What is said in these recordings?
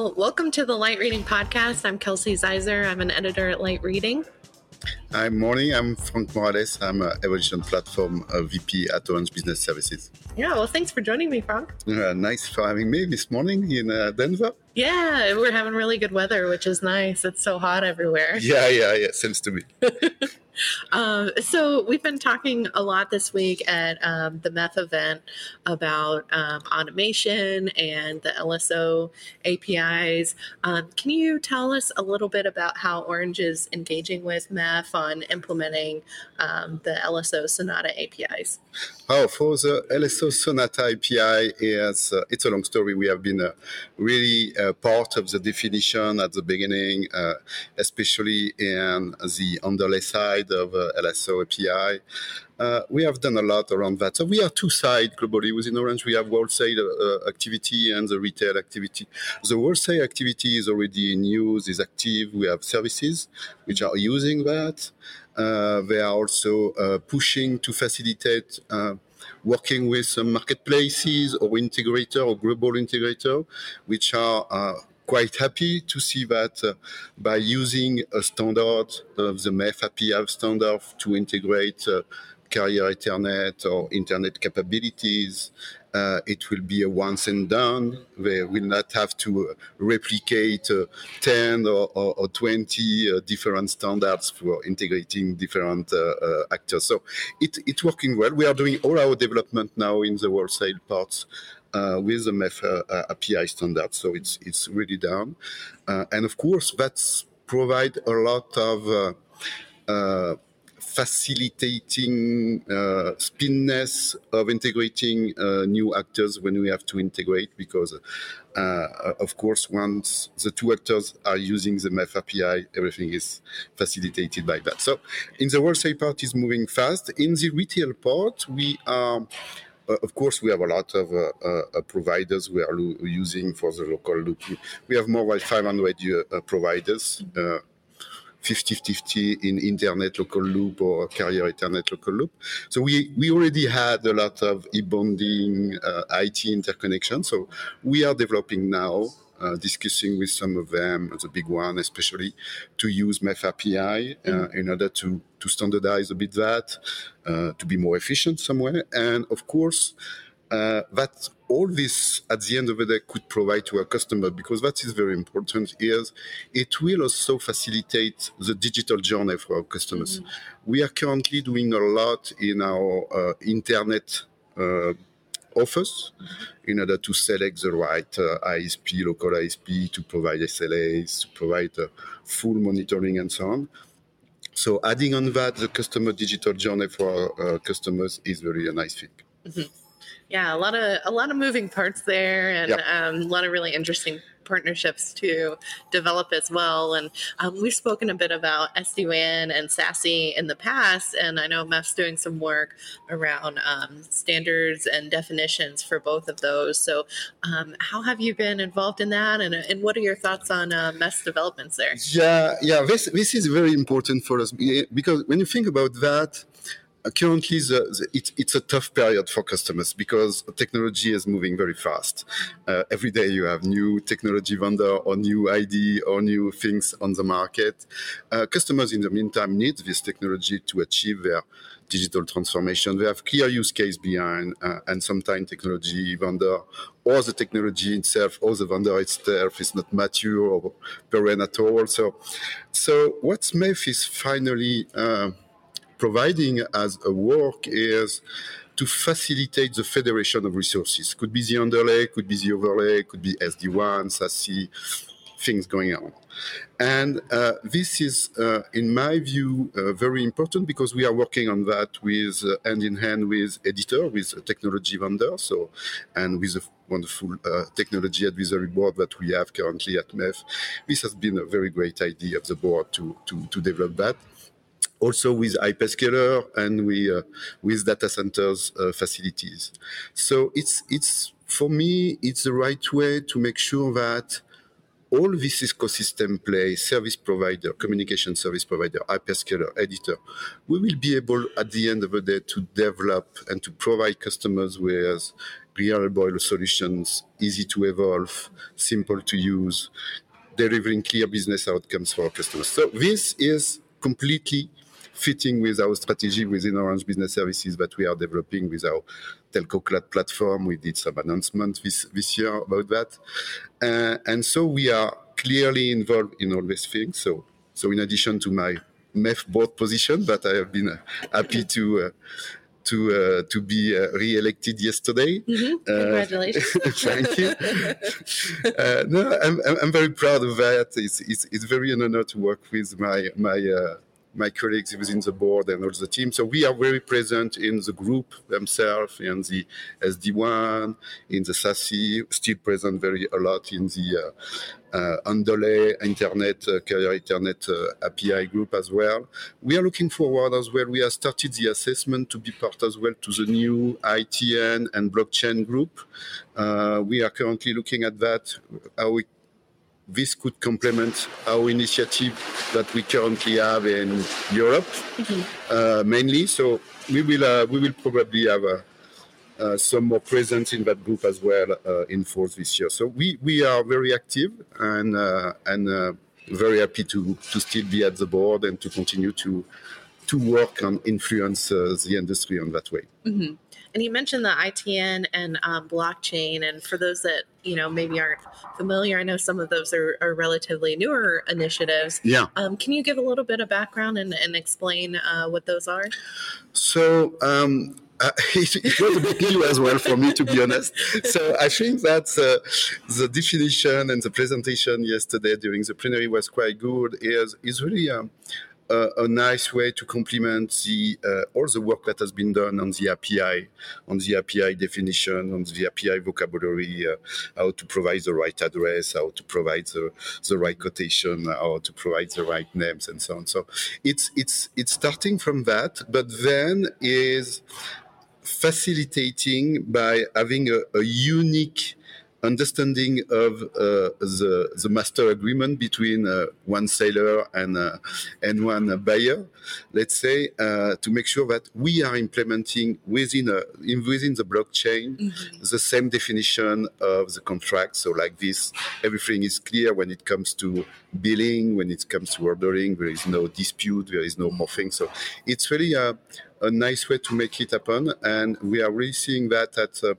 Well, welcome to the Light Reading Podcast. I'm Kelsey Ziser. I'm an editor at Light Reading. Hi, morning. I'm Franck Morales. I'm a Evolution Platform VP at Orange Business Services. Yeah, well, thanks for joining me, Franck. Uh, nice for having me this morning in uh, Denver. Yeah, we're having really good weather, which is nice. It's so hot everywhere. Yeah, yeah, yeah. Seems to be. Um, so we've been talking a lot this week at um, the MEF event about um, automation and the LSO APIs. Um, can you tell us a little bit about how Orange is engaging with MEF on implementing um, the LSO Sonata APIs? Oh, for the LSO Sonata API, is, uh, it's a long story. We have been uh, really uh, part of the definition at the beginning, uh, especially in the underlay side of uh, LSO API. Uh, we have done a lot around that. So we are two sides globally within Orange. We have wholesale uh, activity and the retail activity. The wholesale activity is already in use, is active. We have services which are using that. They are also pushing to facilitate working with some marketplaces or integrator or global integrator, which are uh, quite happy to see that uh, by using a standard of the MEF API standard to integrate uh, carrier Ethernet or internet capabilities. Uh, it will be a once and done. They will not have to replicate uh, 10 or, or, or 20 uh, different standards for integrating different uh, uh, actors. So it, it's working well. We are doing all our development now in the wholesale parts uh, with the MEF uh, API standard. So it's it's really down, uh, and of course that's provide a lot of facilitating uh, spinness of integrating uh, new actors when we have to integrate because uh, of course once the two actors are using the MEF API everything is facilitated by that. So in the wholesale part is moving fast. In the retail part we are uh, of course, we have a lot of uh, uh, providers we are lo- using for the local loop. We have more than 500 providers. 50-50 in internet local loop or carrier Ethernet local loop. So we, we already had a lot of e-bonding, uh, IT interconnection. So we are developing now, uh, discussing with some of them, the big one especially, to use MEF API uh, mm. in order to, to standardize a bit that, uh, to be more efficient somewhere. And of course, uh, that all this at the end of the day could provide to a customer because that is very important is it will also facilitate the digital journey for our customers mm-hmm. we are currently doing a lot in our uh, internet uh, offers in order to select the right uh, ISP, local ISP, to provide SLAs, to provide uh, full monitoring and so on. So adding on that, the customer digital journey for our uh, customers is really a nice thing. Mm-hmm yeah, a lot of a lot of moving parts there, and um, a lot of really interesting partnerships to develop as well. And um, we've spoken a bit about SD-WAN and SASE in the past, and I know MEF's doing some work around um, standards and definitions for both of those. So, um, how have you been involved in that, and, and what are your thoughts on uh, MEF's developments there? Yeah, yeah, this this is very important for us because when you think about that currently the, the, it, it's a tough period for customers because technology is moving very fast. Uh, every day you have new technology vendor or new ID or new things on the market. Uh, customers in the meantime need this technology to achieve their digital transformation. They have clear use case behind uh, and sometimes technology vendor or the technology itself or the vendor itself is not mature or parent at all. So, so what's MEF is finally uh, providing as a work is to facilitate the federation of resources. Could be the underlay, could be the overlay, could be SD-WAN, SASE, things going on. And uh, this is, uh, in my view, uh, very important because we are working on that with uh, hand in hand with editor, with a technology vendor, so and with a wonderful uh, technology advisory board that we have currently at MEF. This has been a very great idea of the board to to, to develop that also with hyperscaler and we, uh, with data centers uh, facilities. So it's, it's, for me, it's the right way to make sure that all this ecosystem play, service provider, communication service provider, hyperscaler, editor, we will be able at the end of the day to develop and to provide customers with reliable solutions, easy to evolve, simple to use, delivering clear business outcomes for our customers. So this is completely fitting with our strategy within Orange Business Services that we are developing with our telco cloud platform. We did some announcements this, this year about that. Uh, and so we are clearly involved in all these things. So, so in addition to my MEF board position, but I have been uh, happy to uh, to uh, to be uh, re-elected yesterday. Mm-hmm. Congratulations! thank you. no, I'm, I'm very proud of that. It's, it's it's very an honor to work with my my my colleagues within the board and all the team. So we are very present in the group themselves, in the SD-WAN, in the SASE, still present very a lot in the uh, uh, underlay internet, uh, internet uh, API group as well. We are looking forward as well. We have started the assessment to be part as well to the new ITN and blockchain group. Uh, we are currently looking at that, how we this could complement our initiative that we currently have in Europe, mm-hmm. uh, mainly. So we will uh, we will probably have uh, uh some more presence in that group as well uh, in force this year. So we, we are very active and uh, and very happy to to still be at the board and to continue to to work and influence the industry on that way. Mm-hmm. And you mentioned the ITN and um, blockchain. And for those that you know maybe aren't familiar, I know some of those are, are relatively newer initiatives. Yeah. Um, can you give a little bit of background and, and explain uh, what those are? So. Um, uh, it, it, was a bit new as well for me, to be honest. So I think that uh, the definition and the presentation yesterday during the plenary was quite good. is is really um, a, nice way to complement the uh, all the work that has been done on the API, on the API definition, on the API vocabulary, uh, how to provide the right address, how to provide the, the right quotation, how to provide the right names, and so on. So it's it's it's starting from that, but then is facilitating by having a, a unique understanding of uh, the the master agreement between uh, one seller and uh, and one buyer, let's say, uh, to make sure that we are implementing within a in, within the blockchain mm-hmm. the same definition of the contract. So like this, everything is clear when it comes to billing, when it comes to ordering. There is no dispute. There is no morphing. So it's really a a nice way to make it happen, and we are really seeing that at uh,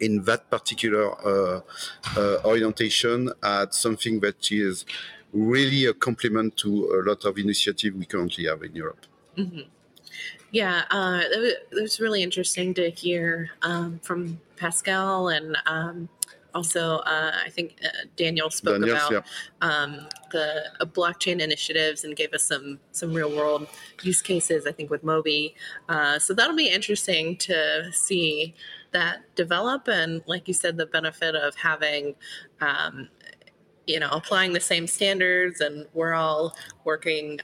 in that particular uh, uh, orientation at something that is really a complement to a lot of initiative we currently have in Europe. Mm-hmm. Yeah, uh, it was really interesting to hear um, from Pascal and um, also uh, I think uh, Daniel spoke Daniel, about yeah. um, the uh, blockchain initiatives and gave us some some real world use cases. I think with Mobi, uh, so that'll be interesting to see that develop. And like you said, the benefit of having, um, you know, applying the same standards and we're all working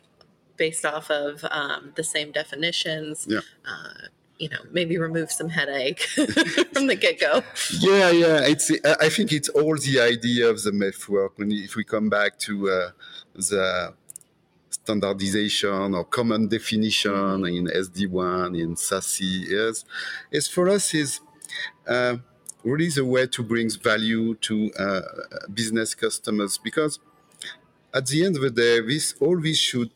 based off of um, the same definitions. Yeah. Uh, you know, maybe remove some headache from the get go. Yeah, yeah. It's. I think it's all the idea of the MEF work. When if we come back to uh, the standardization or common definition in SD-WAN in SASE, is, is for us is uh, really the way to bring value to uh, business customers because at the end of the day, this all this should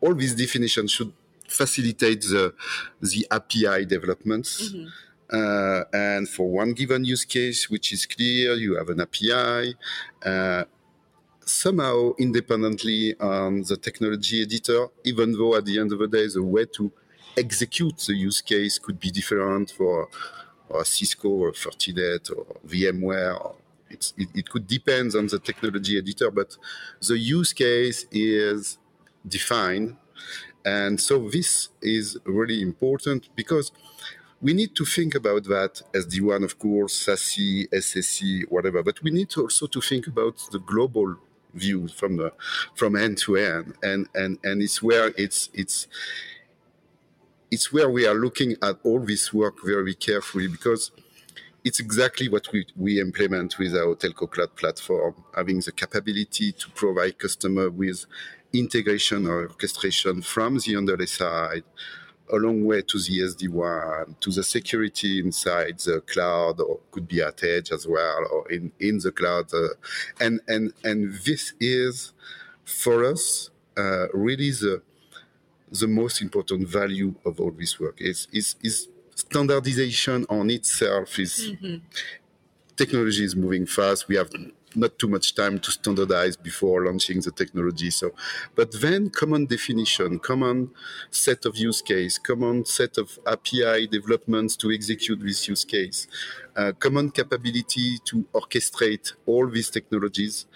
all these definitions should facilitate the the API developments. Mm-hmm. Uh, and for one given use case, which is clear, you have an API. Uh, somehow, independently on the technology editor, even though at the end of the day, the way to execute the use case could be different for, for Cisco or Fortinet or VMware. Or it, it could depend on the technology editor, but the use case is defined. And so this is really important because we need to think about that SD-WAN, of course, SASE, SSE, whatever, but we need also to think about the global view from the from end to end, and and and it's where it's it's it's where we are looking at all this work very carefully because it's exactly what we, we implement with our telco cloud platform, having the capability to provide customer with integration or orchestration from the underlay side, a long way to the SD-WAN, to the security inside the cloud, or could be at edge as well, or in, in the cloud. Uh, and, and, and this is, for us, uh, really the, the most important value of all this work. Is, is, is standardization on itself is mm-hmm. technology is moving fast. We have not too much time to standardize before launching the technology. So, but then common definition, common set of use case, common set of API developments to execute this use case, uh, common capability to orchestrate all these technologies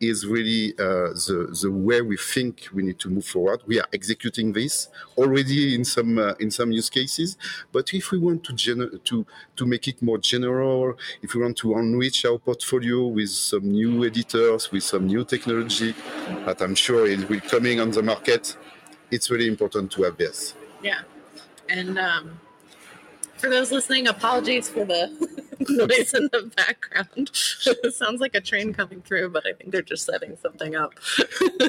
is really uh, the the way we think we need to move forward. We are executing this already in some uh, in some use cases, but if we want to gener- to to make it more general, if we want to enrich our portfolio with some new editors, with some new technology that I'm sure is will coming on the market, it's really important to have this. Yeah, and um, for those listening, apologies for the noise in the background. sounds like a train coming through, but I think they're just setting something up.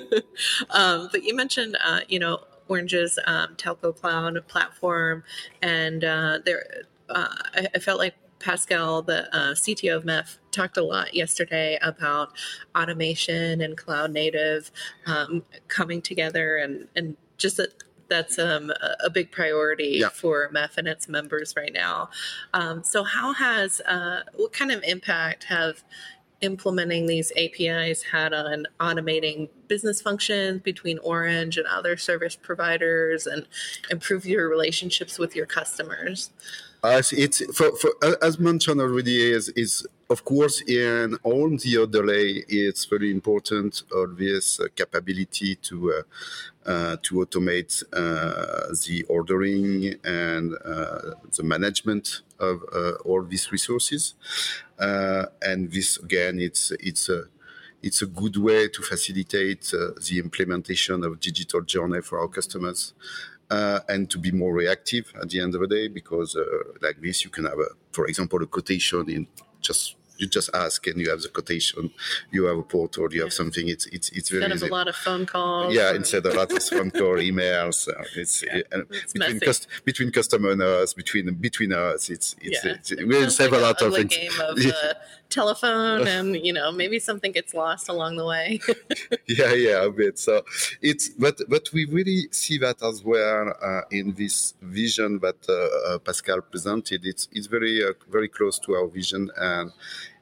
um, but you mentioned, uh, you know, Orange's um, telco cloud platform, and uh, there, uh, I, I, felt like Pascal, the uh, CTO of MEF, talked a lot yesterday about automation and cloud native um, coming together and and just that that's um, a big priority yeah. for MEF and its members right now. Um, so, how has uh, what kind of impact have implementing these APIs had on automating business functions between Orange and other service providers and improve your relationships with your customers? As it's for, for as mentioned already is is of course in all the other lay it's very important this uh, capability to uh, uh, to automate uh, the ordering and uh, the management of uh, all these resources. And this again it's it's a it's a good way to facilitate the implementation of digital journey for our customers uh, and to be more reactive at the end of the day because uh, like this you can have a for example a quotation in just you just ask and you have the quotation you have a portal you have something it's it's it's very instead of a lot of phone calls yeah instead of a lot of phone calls, emails uh, it's, yeah, it, it's between cust- between customer and us between between us it's it's, yeah. it's, it's we save like a lot of things game of, uh, telephone and you know maybe something gets lost along the way. Yeah yeah a bit. So it's but but we really see that as well uh, in this vision that uh, uh pascal presented. It's it's very uh, very close to our vision and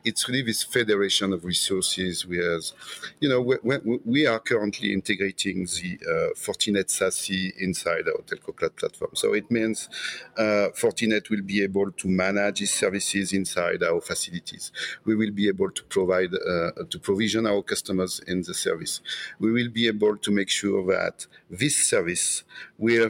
it's really this federation of resources. Whereas, you know, we, we are currently integrating the uh, Fortinet SASE inside our telco cloud platform. So it means uh, Fortinet will be able to manage its services inside our facilities. We will be able to provide uh, to provision our customers in the service. We will be able to make sure that this service will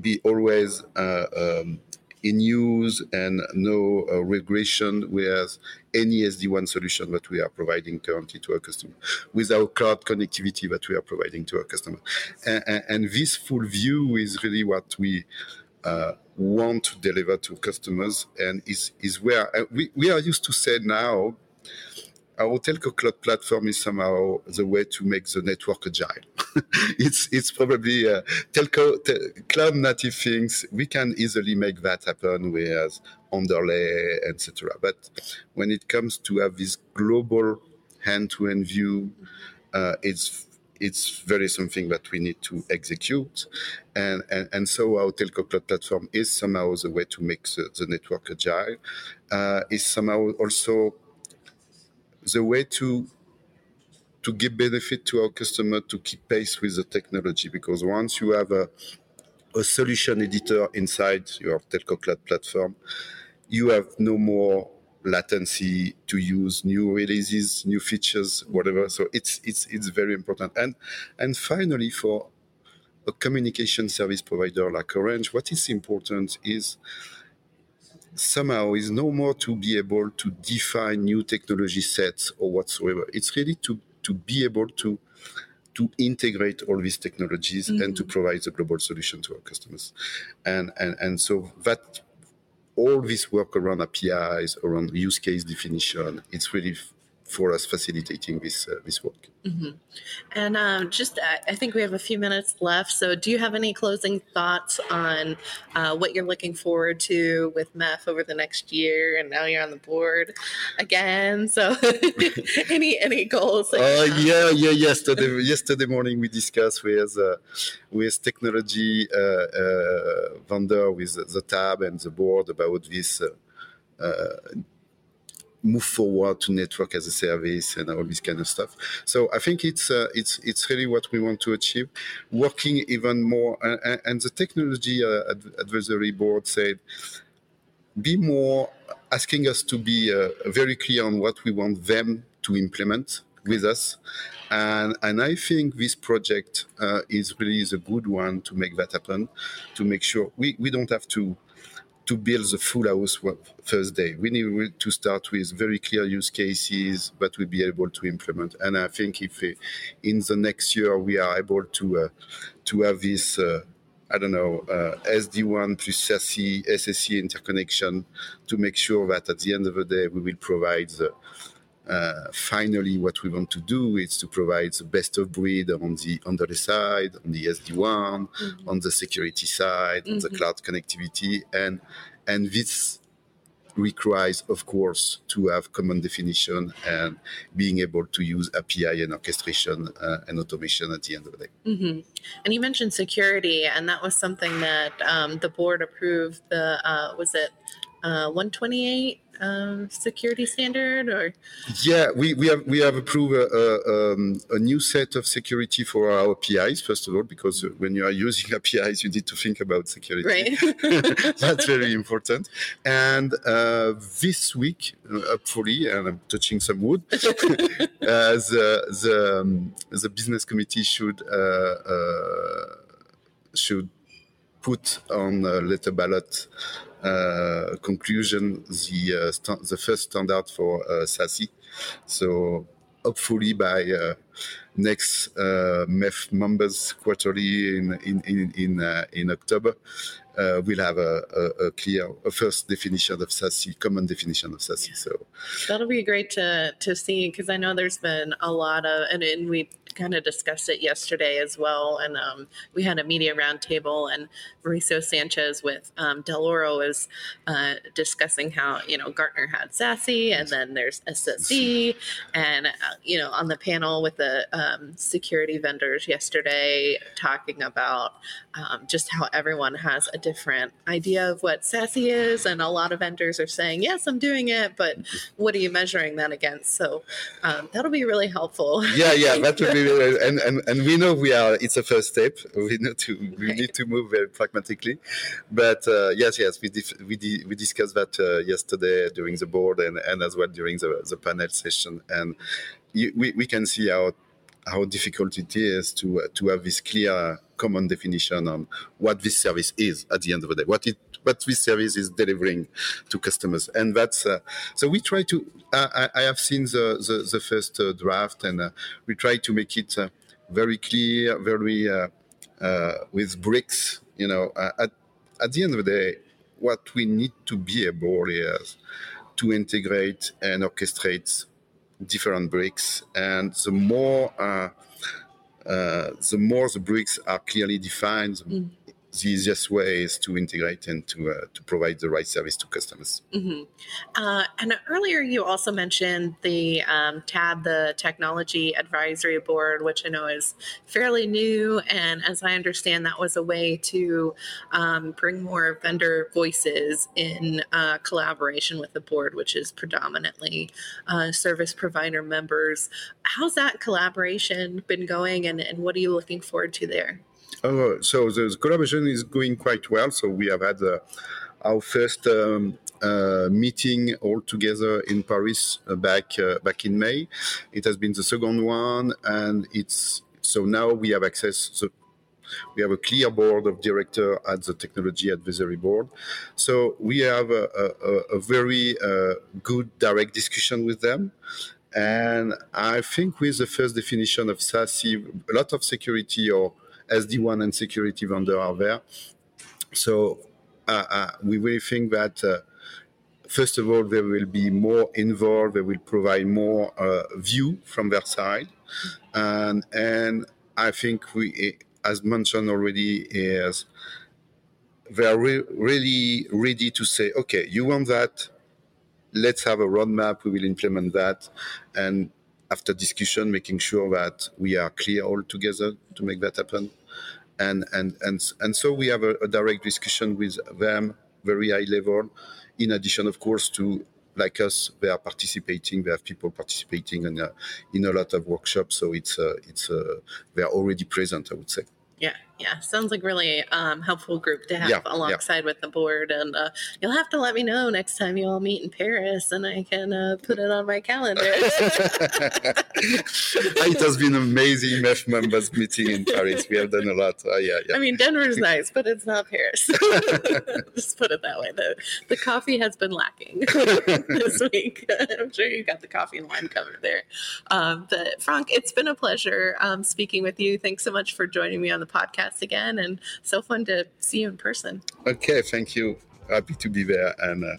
be always uh, um, in use and no uh, regression with any SD-WAN solution that we are providing currently to our customer, with our cloud connectivity that we are providing to our customer. And, and, and this full view is really what we uh, want to deliver to customers and is, is where uh, we, we are used to say now our telco cloud platform is somehow the way to make the network agile. it's it's probably uh, telco te- cloud native things. We can easily make that happen with underlay, etc. But when it comes to have this global hand-to-hand view, uh, it's it's very something that we need to execute. And, and, and so our telco cloud platform is somehow the way to make the, the network agile. Uh, is somehow also the way to to give benefit to our customer to keep pace with the technology because once you have a, a solution editor inside your telco cloud platform you have no more latency to use new releases new features whatever. So it's it's it's very important. And and finally for a communication service provider like orange what is important is somehow is no more to be able to define new technology sets or whatsoever. It's really to, to be able to to integrate all these technologies mm-hmm. and to mm-hmm. provide a global solution to our customers. And, and, and so that all this work around APIs, around use case definition, it's really for us facilitating this uh, this work. Mm-hmm. And um, just, I think we have a few minutes left. So, do you have any closing thoughts on uh, what you're looking forward to with MEF over the next year? And now you're on the board again. So, any any goals? Uh, yeah, yeah. Yesterday, yesterday morning we discussed with uh, with technology uh, uh, vendor with the tab and the board about this. Uh, move forward to network as a service and all this kind of stuff. So I think it's uh, it's it's really what we want to achieve. Working even more, uh, and the technology uh, advisory board said, be more asking us to be uh, very clear on what we want them to implement with us. And, and I think this project uh, is really the good one to make that happen, to make sure we, we don't have to to build the full house first day. We need to start with very clear use cases that we'll be able to implement. And I think if uh, in the next year we are able to uh, to have this, uh, I don't know, uh, SD-WAN plus SSE interconnection to make sure that at the end of the day we will provide the uh, finally, what we want to do is to provide the best of breed on the on the side, on the SD-WAN, mm-hmm. on the security side, mm-hmm. on the mm-hmm. cloud connectivity, and and this requires, of course, to have common definition and being able to use API and orchestration uh, and automation at the end of the day. Mm-hmm. And you mentioned security, and that was something that um, the board approved. The uh, was it uh, 128 um, security standard or? Yeah we, we have we have approved a, a, um, a, new set of security for our apis first of all because when you are using apis you need to think about security. Right. That's very important. And uh, this week uh, hopefully and i'm touching some wood uh, the the, um, the business committee should uh, uh, should put on a letter ballot uh, conclusion the uh, the first standard for uh, SASE. So hopefully by uh, next uh, MEF members quarterly in in in in, in October, uh, we'll have a, a, a, clear a first definition of SASE, common definition of SASE. So that'll be great to to see because I know there's been a lot of and, and we kind of discussed it yesterday as well. And um, we had a media roundtable, and Mauricio Sanchez with um, Dell'Oro was uh, discussing how you know Gartner had SASE, and then there's SSE, and uh, you know on the panel with the um, security vendors yesterday, talking about um, just how everyone has a different idea of what SASE is, and a lot of vendors are saying, "Yes, I'm doing it," but what are you measuring that against? So um, that'll be really helpful. Yeah, yeah, that would be and, and and we know we are. It's a first step. We need to we need to move very pragmatically, but uh, yes, yes, we dif- we di- we discussed that uh, yesterday during the board and and as well during the the panel session, and you, we we can see how how difficult it is to uh, to have this clear common definition on what this service is at the end of the day, what it what this service is delivering to customers, and that's uh, so we try to. I, I, have seen the the, the first uh, draft, and uh, we try to make it uh, very clear, very with bricks. You know, at at the end of the day, what we need to be able is to integrate and orchestrate different bricks, and the more uh, the more the bricks are clearly defined, mm the easiest way is to integrate and to, uh, to provide the right service to customers. Mm-hmm. Uh, and earlier you also mentioned the um, TAB, the Technology Advisory Board, which I know is fairly new. And as I understand, that was a way to um, bring more vendor voices in uh, collaboration with the board, which is predominantly uh, service provider members. How's that collaboration been going, and, and what are you looking forward to there? Oh, so the collaboration is going quite well. So we have had uh, our first um, uh, meeting all together in Paris uh, back uh, back in May. It has been the second one, and it's so now we have access. So we have a clear board of director at the technology advisory board. So we have a, a, a very uh, good direct discussion with them. And I think with the first definition of SASE, a lot of security or SD-WAN and security vendor are there. So uh, uh, we really think that uh, first of all, they will be more involved. They will provide more uh, view from their side, and and I think we, as mentioned already, is they are re- really ready to say, okay, you want that, let's have a roadmap. We will implement that, and after discussion, making sure that we are clear all together to make that happen. And and and and so we have a, a direct discussion with them, very high level. In addition, of course, to like us, they are participating. They have people participating in a, in a lot of workshops. So it's uh, it's uh, they are already present. I would say. Yeah, yeah. Sounds like really um, helpful group to have Yeah, alongside with the board. And uh, you'll have to let me know next time you all meet in Paris, and I can uh, put it on my calendar. it has been amazing MEF members meeting in Paris. We have done a lot. Uh, yeah, yeah. I mean, Denver's nice, but it's not Paris. Just put it that way. The, the coffee has been lacking this week. I'm sure you got the coffee and wine covered there. Um, but Franck, it's been a pleasure um, speaking with you. Thanks so much for joining me on the podcast podcast again and so fun to see you in person. Okay, thank you. Happy to be there and uh,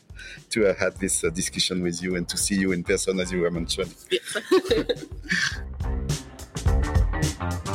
to have have this uh, discussion with you and to see you in person as you were mentioned. Yeah.